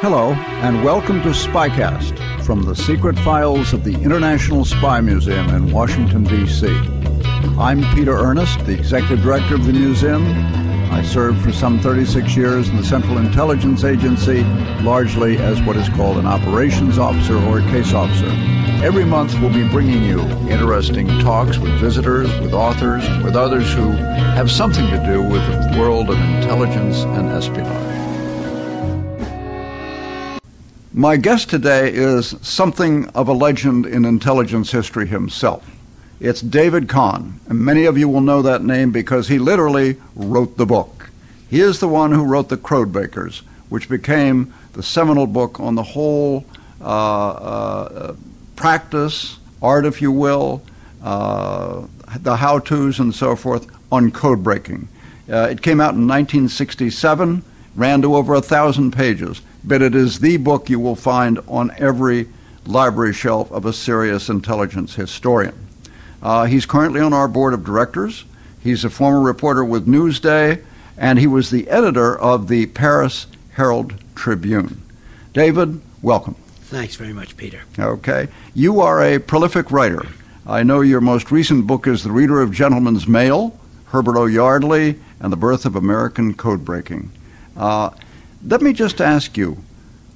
Hello, and welcome to Spycast from the secret files of the International Spy Museum in Washington, D.C. I'm Peter Earnest, the executive director of the museum. I served for some 36 years in the Central Intelligence Agency, largely as what is called an operations officer or case officer. Every month, we'll be bringing you interesting talks with visitors, with authors, with others who have something to do with the world of intelligence and espionage. My guest today is something of a legend in intelligence history himself. It's David Kahn, and many of you will know that name because he literally wrote the book. He is the one who wrote The Codebreakers, which became the seminal book on the whole uh, uh, practice, art, if you will, uh, the how to's and so forth on code breaking. Uh, it came out in 1967, ran to over a thousand pages but it is the book you will find on every library shelf of a serious intelligence historian. Uh, he's currently on our board of directors. He's a former reporter with Newsday, and he was the editor of the Paris Herald Tribune. David, welcome. Thanks very much, Peter. Okay. You are a prolific writer. I know your most recent book is The Reader of Gentlemen's Mail, Herbert O. Yardley, and the Birth of American Codebreaking. Uh, let me just ask you,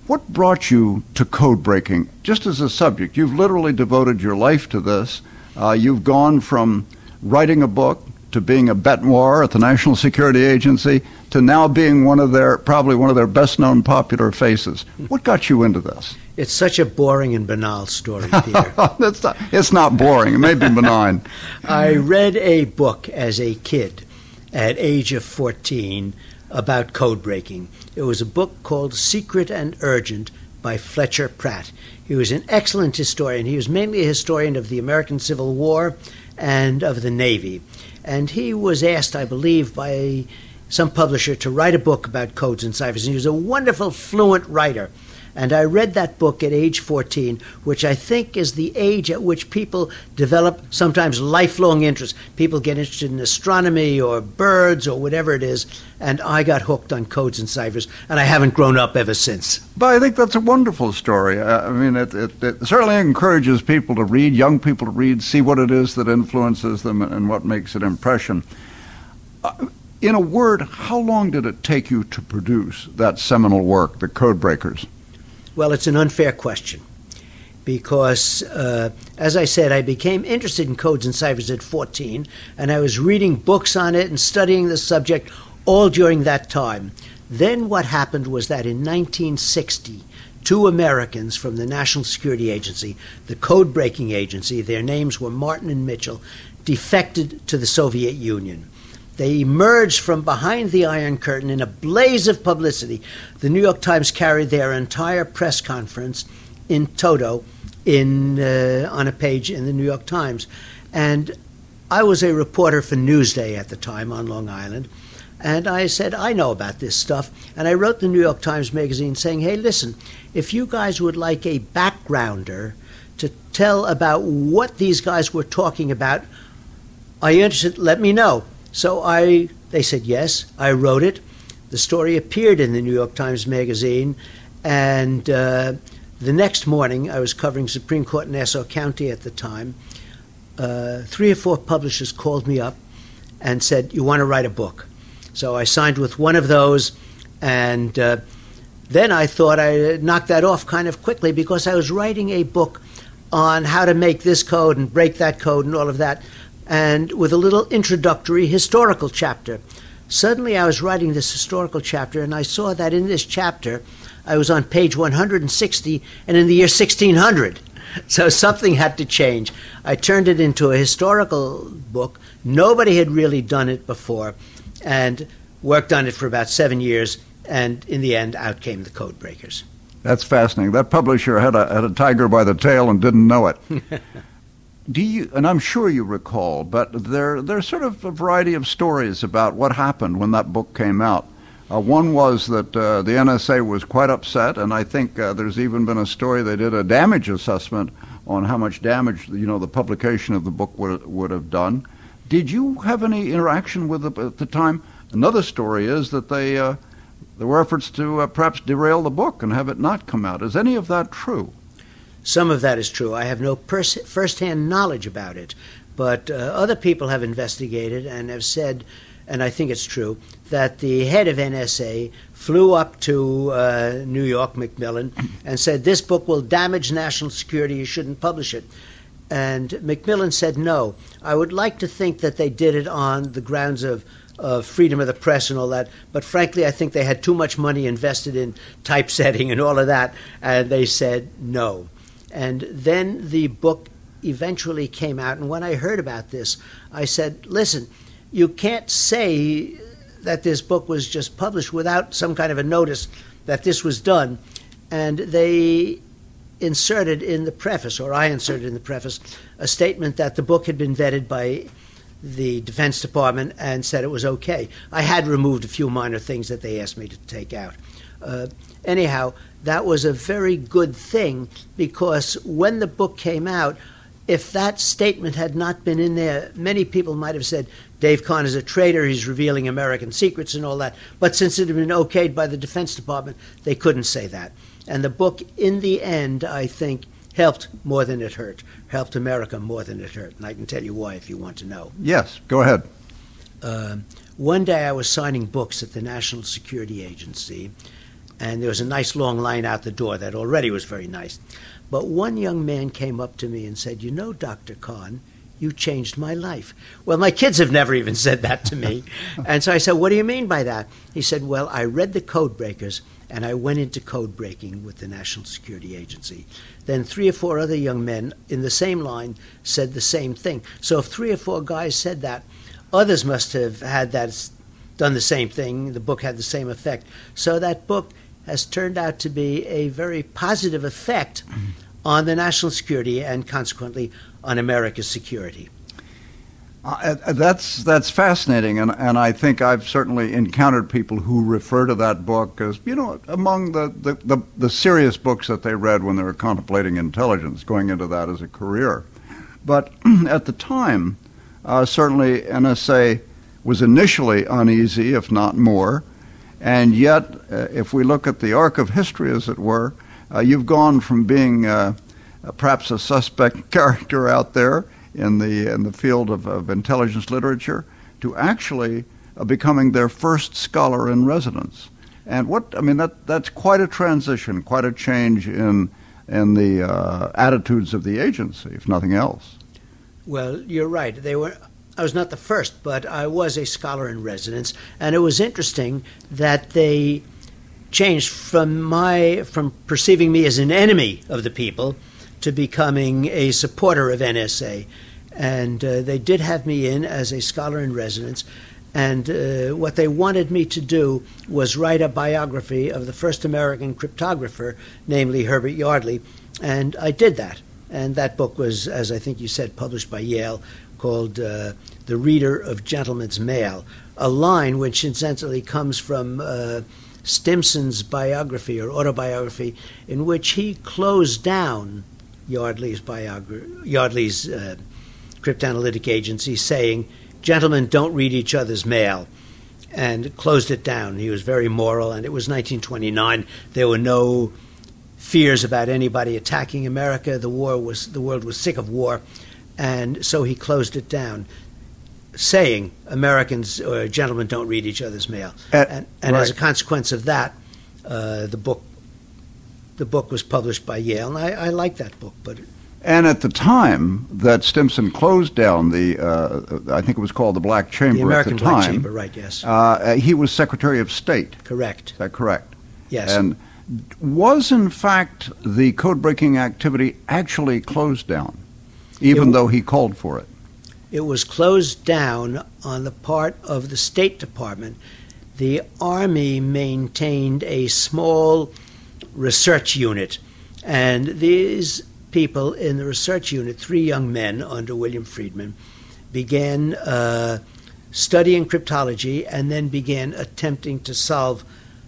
what brought you to code breaking just as a subject? You've literally devoted your life to this. Uh, you've gone from writing a book to being a bête noire at the National Security Agency to now being one of their probably one of their best known popular faces. What got you into this? It's such a boring and banal story, Peter. it's, not, it's not boring. It may be benign. I read a book as a kid at age of 14 about code breaking. It was a book called Secret and Urgent by Fletcher Pratt. He was an excellent historian. He was mainly a historian of the American Civil War and of the Navy. And he was asked, I believe, by some publisher to write a book about codes and ciphers. And he was a wonderful, fluent writer. And I read that book at age 14, which I think is the age at which people develop sometimes lifelong interests. People get interested in astronomy or birds or whatever it is. And I got hooked on codes and ciphers, and I haven't grown up ever since. But I think that's a wonderful story. I mean, it, it, it certainly encourages people to read, young people to read, see what it is that influences them and what makes an impression. Uh, in a word, how long did it take you to produce that seminal work, The Code Breakers? Well, it's an unfair question because, uh, as I said, I became interested in codes and ciphers at 14, and I was reading books on it and studying the subject all during that time. Then what happened was that in 1960, two Americans from the National Security Agency, the code breaking agency, their names were Martin and Mitchell, defected to the Soviet Union. They emerged from behind the Iron Curtain in a blaze of publicity. The New York Times carried their entire press conference in toto in, uh, on a page in the New York Times. And I was a reporter for Newsday at the time on Long Island. And I said, I know about this stuff. And I wrote the New York Times Magazine saying, hey, listen, if you guys would like a backgrounder to tell about what these guys were talking about, are you interested? Let me know. So I, they said yes. I wrote it. The story appeared in the New York Times Magazine, and uh, the next morning, I was covering Supreme Court in Nassau County at the time. Uh, three or four publishers called me up and said, "You want to write a book?" So I signed with one of those, and uh, then I thought I knocked that off kind of quickly because I was writing a book on how to make this code and break that code and all of that, and with a little introductory historical chapter. Suddenly, I was writing this historical chapter, and I saw that in this chapter, I was on page 160 and in the year 1600. So something had to change. I turned it into a historical book. Nobody had really done it before, and worked on it for about seven years. And in the end, out came the Code Breakers. That's fascinating. That publisher had a, had a tiger by the tail and didn't know it. Do you, and I'm sure you recall, but there, there's sort of a variety of stories about what happened when that book came out. Uh, one was that uh, the NSA was quite upset, and I think uh, there's even been a story they did a damage assessment on how much damage you know the publication of the book would would have done. Did you have any interaction with it at the time? Another story is that they uh, there were efforts to uh, perhaps derail the book and have it not come out. Is any of that true? Some of that is true. I have no pers- firsthand knowledge about it, but uh, other people have investigated and have said, and I think it's true, that the head of NSA flew up to uh, New York, Macmillan, and said, This book will damage national security, you shouldn't publish it. And Macmillan said, No. I would like to think that they did it on the grounds of of freedom of the press and all that. But frankly, I think they had too much money invested in typesetting and all of that, and they said no. And then the book eventually came out. And when I heard about this, I said, listen, you can't say that this book was just published without some kind of a notice that this was done. And they inserted in the preface, or I inserted in the preface, a statement that the book had been vetted by the Defense Department and said it was okay. I had removed a few minor things that they asked me to take out. Uh, anyhow, that was a very good thing because when the book came out, if that statement had not been in there, many people might have said, Dave Kahn is a traitor, he's revealing American secrets and all that. But since it had been okayed by the Defense Department, they couldn't say that. And the book, in the end, I think, helped more than it hurt, helped America more than it hurt. And I can tell you why if you want to know. Yes, go ahead. Uh, one day I was signing books at the National Security Agency, and there was a nice long line out the door that already was very nice. But one young man came up to me and said, You know, Dr. Kahn, you changed my life. Well, my kids have never even said that to me. and so I said, What do you mean by that? He said, Well, I read the Code Breakers and I went into code breaking with the National Security Agency. Then three or four other young men in the same line said the same thing. So if three or four guys said that, others must have had that done the same thing. The book had the same effect. So that book has turned out to be a very positive effect on the national security and consequently on America's security. Uh, uh, that's that's fascinating, and and I think I've certainly encountered people who refer to that book as you know among the, the, the, the serious books that they read when they were contemplating intelligence, going into that as a career. But at the time, uh, certainly NSA was initially uneasy, if not more, and yet, uh, if we look at the arc of history, as it were, uh, you've gone from being uh, perhaps a suspect character out there in the in the field of, of intelligence literature to actually uh, becoming their first scholar in residence. And what I mean that that's quite a transition, quite a change in in the uh, attitudes of the agency, if nothing else. Well, you're right. They were. I was not the first, but I was a scholar in residence, and it was interesting that they changed from my from perceiving me as an enemy of the people to becoming a supporter of NSA. And uh, they did have me in as a scholar in residence. And uh, what they wanted me to do was write a biography of the first American cryptographer, namely Herbert Yardley. And I did that. And that book was, as I think you said, published by Yale, called uh, The Reader of Gentlemen's Mail, a line which incidentally comes from uh, Stimson's biography or autobiography, in which he closed down Yardley's biography, Yardley's uh, cryptanalytic agency, saying, "Gentlemen, don't read each other's mail," and closed it down. He was very moral, and it was 1929. There were no fears about anybody attacking America. The war was the world was sick of war, and so he closed it down, saying, "Americans or gentlemen don't read each other's mail." Uh, and, and right. as a consequence of that, uh, the book the book was published by Yale, and I, I like that book, but And at the time that Stimson closed down the, uh, I think it was called the Black Chamber The American at the Black time, Chamber, right? Yes, uh, he was Secretary of State. correct. Is that correct? Yes. And was in fact the code breaking activity actually closed down, even It- though he called for it? It was closed down on the part of the State Department. The Army maintained a small research unit, and these people in the research unit, three young men under William Friedman, began uh, studying cryptology and then began attempting to solve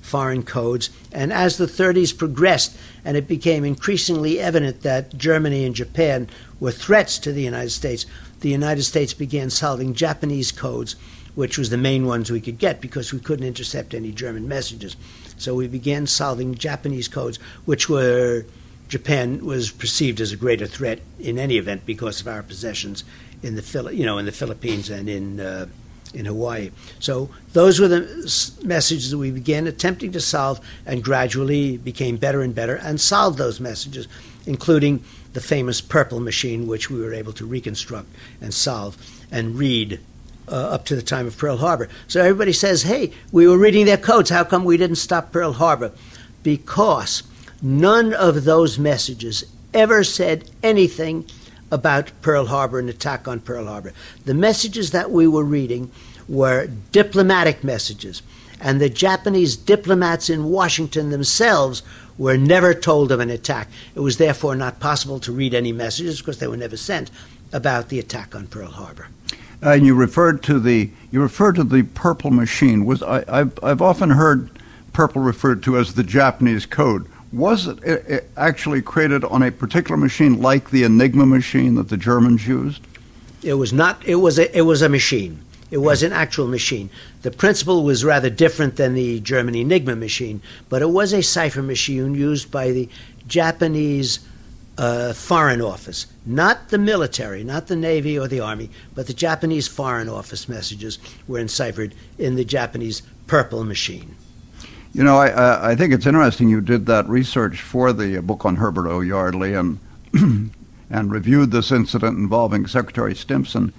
foreign codes. And as the 30s progressed, and it became increasingly evident that Germany and Japan were threats to the United States, the United States began solving Japanese codes, which was the main ones we could get because we couldn't intercept any German messages. So we began solving Japanese codes, which were Japan was perceived as a greater threat in any event because of our possessions in the you know in the Philippines and in uh, in Hawaii. So those were the messages that we began attempting to solve, and gradually became better and better, and solved those messages, including the famous purple machine, which we were able to reconstruct and solve and read uh, up to the time of Pearl Harbor. So everybody says, "Hey, we were reading their codes. How come we didn't stop Pearl Harbor?" Because none of those messages ever said anything about Pearl Harbor and attack on Pearl Harbor. The messages that we were reading were diplomatic messages, and the Japanese diplomats in Washington themselves were never told of an attack. It was therefore not possible to read any messages because they were never sent about the attack on Pearl Harbor. Uh, and you referred to the you referred to the purple machine. Was I, I've I've often heard purple referred to as the Japanese code. Was it, it, actually created on a particular machine like the Enigma machine that the Germans used? It was not. It was a. It was a machine. It was an actual machine. The principle was rather different than the German Enigma machine, but it was a cipher machine used by the Japanese uh, Foreign Office, not the military, not the Navy or the Army, but the Japanese Foreign Office messages were enciphered in the Japanese purple machine. You know, I, I I think it's interesting you did that research for the book on Herbert O. Yardley and and reviewed this incident involving Secretary Stimson.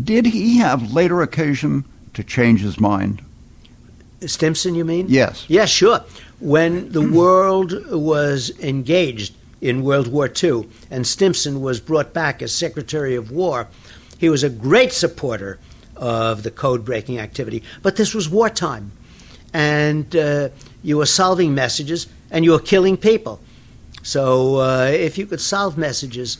Did he have later occasion to change his mind? Stimson, you mean? Yes. Yes, sure. When the world was engaged in World War II and Stimson was brought back as Secretary of War, he was a great supporter of the code breaking activity. But this was wartime, and uh, you were solving messages and you were killing people. So uh, if you could solve messages,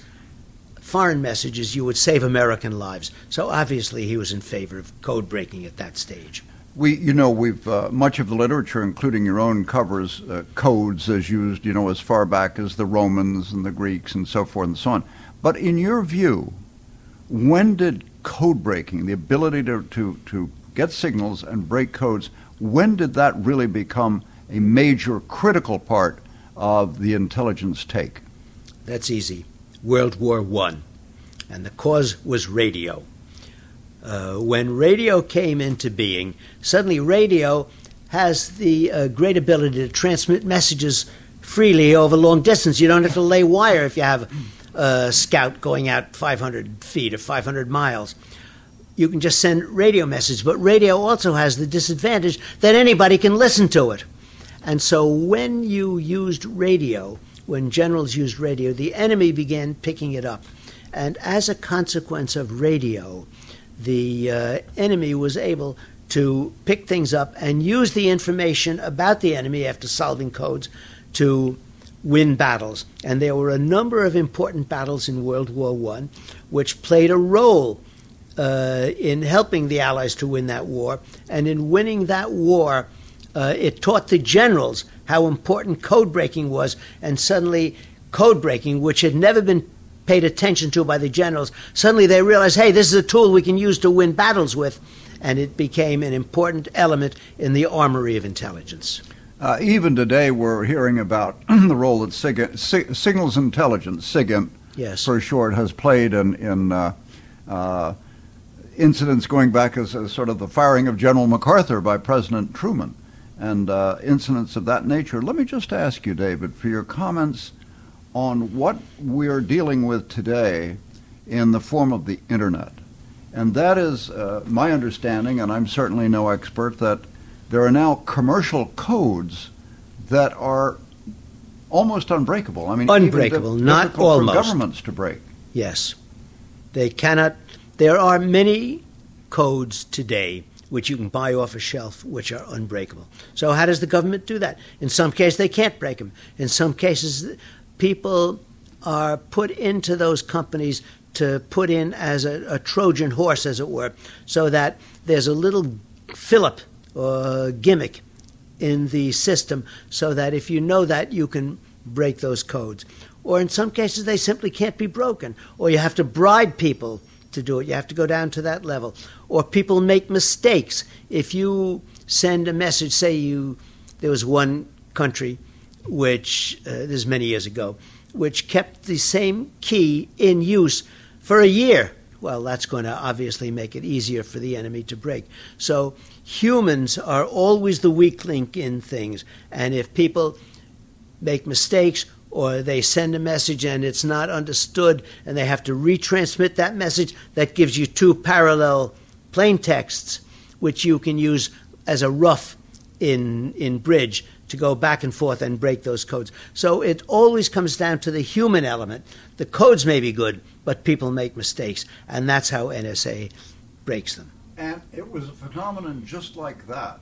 foreign messages, you would save American lives. So obviously he was in favor of code breaking at that stage. We, you know, we've uh, much of the literature, including your own, covers uh, codes as used, you know, as far back as the Romans and the Greeks and so forth and so on. But in your view, when did code breaking, the ability to, to, to get signals and break codes, when did that really become a major critical part of the intelligence take? That's easy. World War One, and the cause was radio. Uh, when radio came into being, suddenly radio has the uh, great ability to transmit messages freely over long distance. You don't have to lay wire if you have a scout going out 500 feet or 500 miles. You can just send radio messages, but radio also has the disadvantage that anybody can listen to it. And so when you used radio, when generals used radio, the enemy began picking it up. And as a consequence of radio, the uh, enemy was able to pick things up and use the information about the enemy after solving codes to win battles. And there were a number of important battles in World War One, which played a role uh, in helping the Allies to win that war. And in winning that war, uh, it taught the generals how important code breaking was, and suddenly code breaking, which had never been paid attention to by the generals, suddenly they realized, hey, this is a tool we can use to win battles with, and it became an important element in the armory of intelligence. Uh, even today, we're hearing about the role that SIG- Sig- Signals Intelligence, SIGINT, Yes. for short, has played in, in uh, uh, incidents going back as, as sort of the firing of General MacArthur by President Truman and uh, incidents of that nature. Let me just ask you, David, for your comments on what we're dealing with today in the form of the internet. And that is uh, my understanding, and I'm certainly no expert, that there are now commercial codes that are almost unbreakable. I mean, unbreakable, even not almost. for governments to break. Yes. They cannot. There are many codes today which you can buy off a shelf which are unbreakable. So, how does the government do that? In some cases, they can't break them. In some cases, people are put into those companies to put in as a, a Trojan horse, as it were, so that there's a little fillip or gimmick in the system so that if you know that, you can break those codes. Or in some cases, they simply can't be broken, or you have to bribe people to do it. You have to go down to that level. Or people make mistakes. If you send a message, say you, there was one country which, uh, this is many years ago, which kept the same key in use for a year. Well, that's going to obviously make it easier for the enemy to break. So humans are always the weak link in things. And if people make mistakes or they send a message and it's not understood and they have to retransmit that message, that gives you two parallel plain texts, which you can use as a rough in, in bridge to go back and forth and break those codes. So it always comes down to the human element. The codes may be good, but people make mistakes, and that's how NSA breaks them. And it was a phenomenon just like that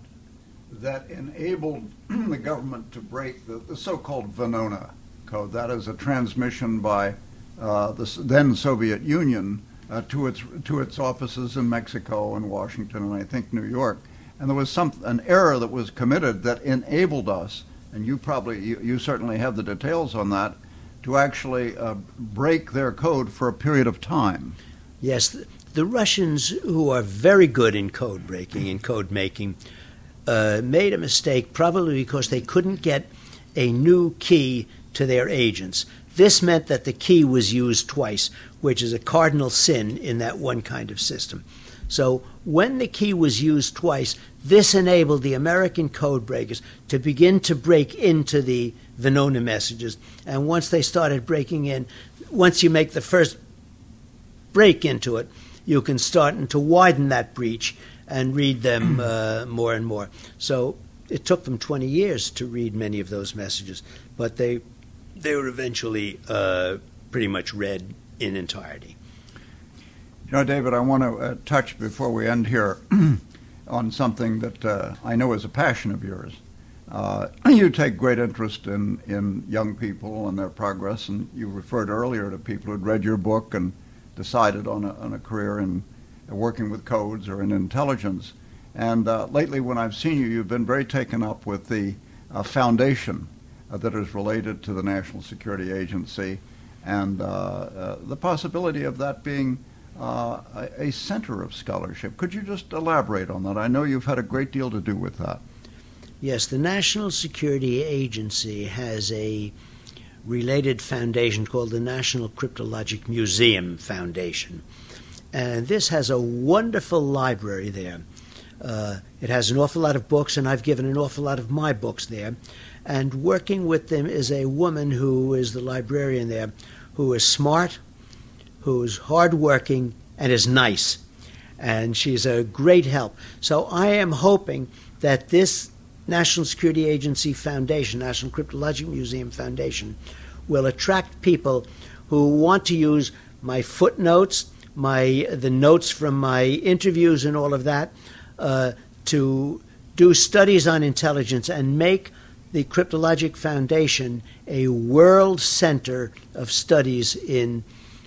that enabled the government to break the, the so called Venona code. That is a transmission by uh, the then Soviet Union uh, to, its, to its offices in Mexico and Washington and I think New York. And there was some, an error that was committed that enabled us, and you probably, you, you certainly have the details on that, to actually uh, break their code for a period of time. Yes, the, the Russians, who are very good in code breaking and code making, uh, made a mistake probably because they couldn't get a new key to their agents. This meant that the key was used twice, which is a cardinal sin in that one kind of system. So when the key was used twice, this enabled the American code breakers to begin to break into the Venona messages. And once they started breaking in, once you make the first break into it, you can start to widen that breach and read them uh, more and more. So it took them 20 years to read many of those messages, but they they were eventually uh, pretty much read in entirety. You know, David, I want to uh, touch before we end here on something that uh, I know is a passion of yours. Uh, you take great interest in, in young people and their progress, and you referred earlier to people who'd read your book and decided on a, on a career in working with codes or in intelligence. And uh, lately, when I've seen you, you've been very taken up with the uh, foundation that is related to the National Security Agency and uh, uh, the possibility of that being uh, a, a center of scholarship. Could you just elaborate on that? I know you've had a great deal to do with that. Yes, the National Security Agency has a related foundation called the National Cryptologic Museum Foundation. And this has a wonderful library there. Uh, it has an awful lot of books, and I've given an awful lot of my books there. And working with them is a woman who is the librarian there, who is smart, who's hardworking, and is nice. And she's a great help. So I am hoping that this National Security Agency Foundation, National Cryptologic Museum Foundation, will attract people who want to use my footnotes, my the notes from my interviews, and all of that uh, to do studies on intelligence and make the Cryptologic Foundation a world center of studies in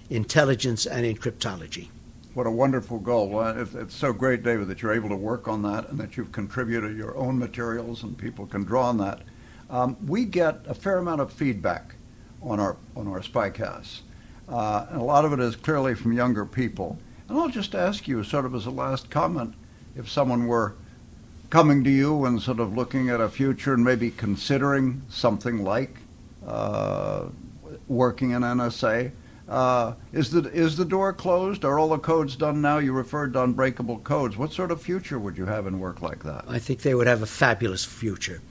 intelligence and in cryptology. What a wonderful goal. Well, it's so great, David, that you're able to work on that and that you've contributed your own materials and people can draw on that. Um, we get a fair amount of feedback on our, on our spycasts. Uh, and a lot of it is clearly from younger people. And I'll just ask you, sort of as a last comment, if someone were coming to you and sort of looking at a future and maybe considering something like uh, working in NSA, uh, is the is the door closed? Are all the codes done now? You referred to unbreakable codes. What sort of future would you have in work like that? I think they would have a fabulous future.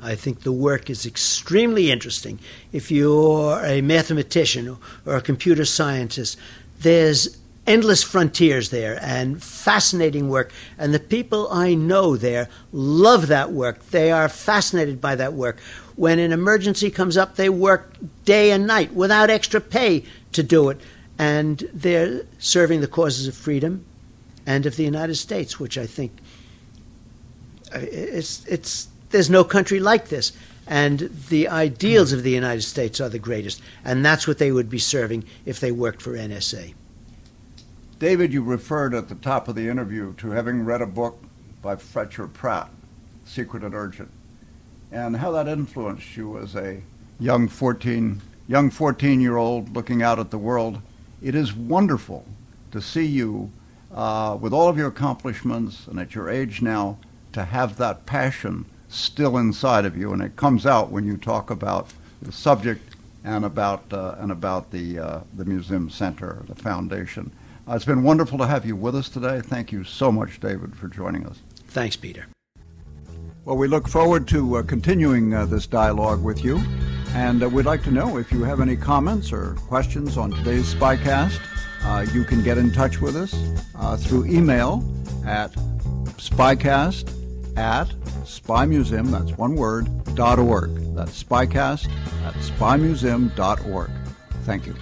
I think the work is extremely interesting. If you're a mathematician or a computer scientist, there's endless frontiers there and fascinating work. And the people I know there love that work. They are fascinated by that work. When an emergency comes up, they work day and night without extra pay to do it. And they're serving the causes of freedom and of the United States, which I think uh, it's, it's, there's no country like this. And the ideals of the United States are the greatest. And that's what they would be serving if they worked for NSA. David, you referred at the top of the interview to having read a book by Fletcher Pratt, Secret and Urgent, and how that influenced you as a young 14 young 14 year old looking out at the world. It is wonderful to see you, uh, with all of your accomplishments and at your age now, to have that passion still inside of you, and it comes out when you talk about the subject and about uh, and about the uh, the museum center, the foundation. Uh, it's been wonderful to have you with us today. Thank you so much, David, for joining us. Thanks, Peter. Well, we look forward to uh, continuing uh, this dialogue with you. And uh, we'd like to know if you have any comments or questions on today's Spycast. Uh, you can get in touch with us uh, through email at spycast at spymuseum, that's one word, dot org. That's spycast at spymuseum.org. Thank you.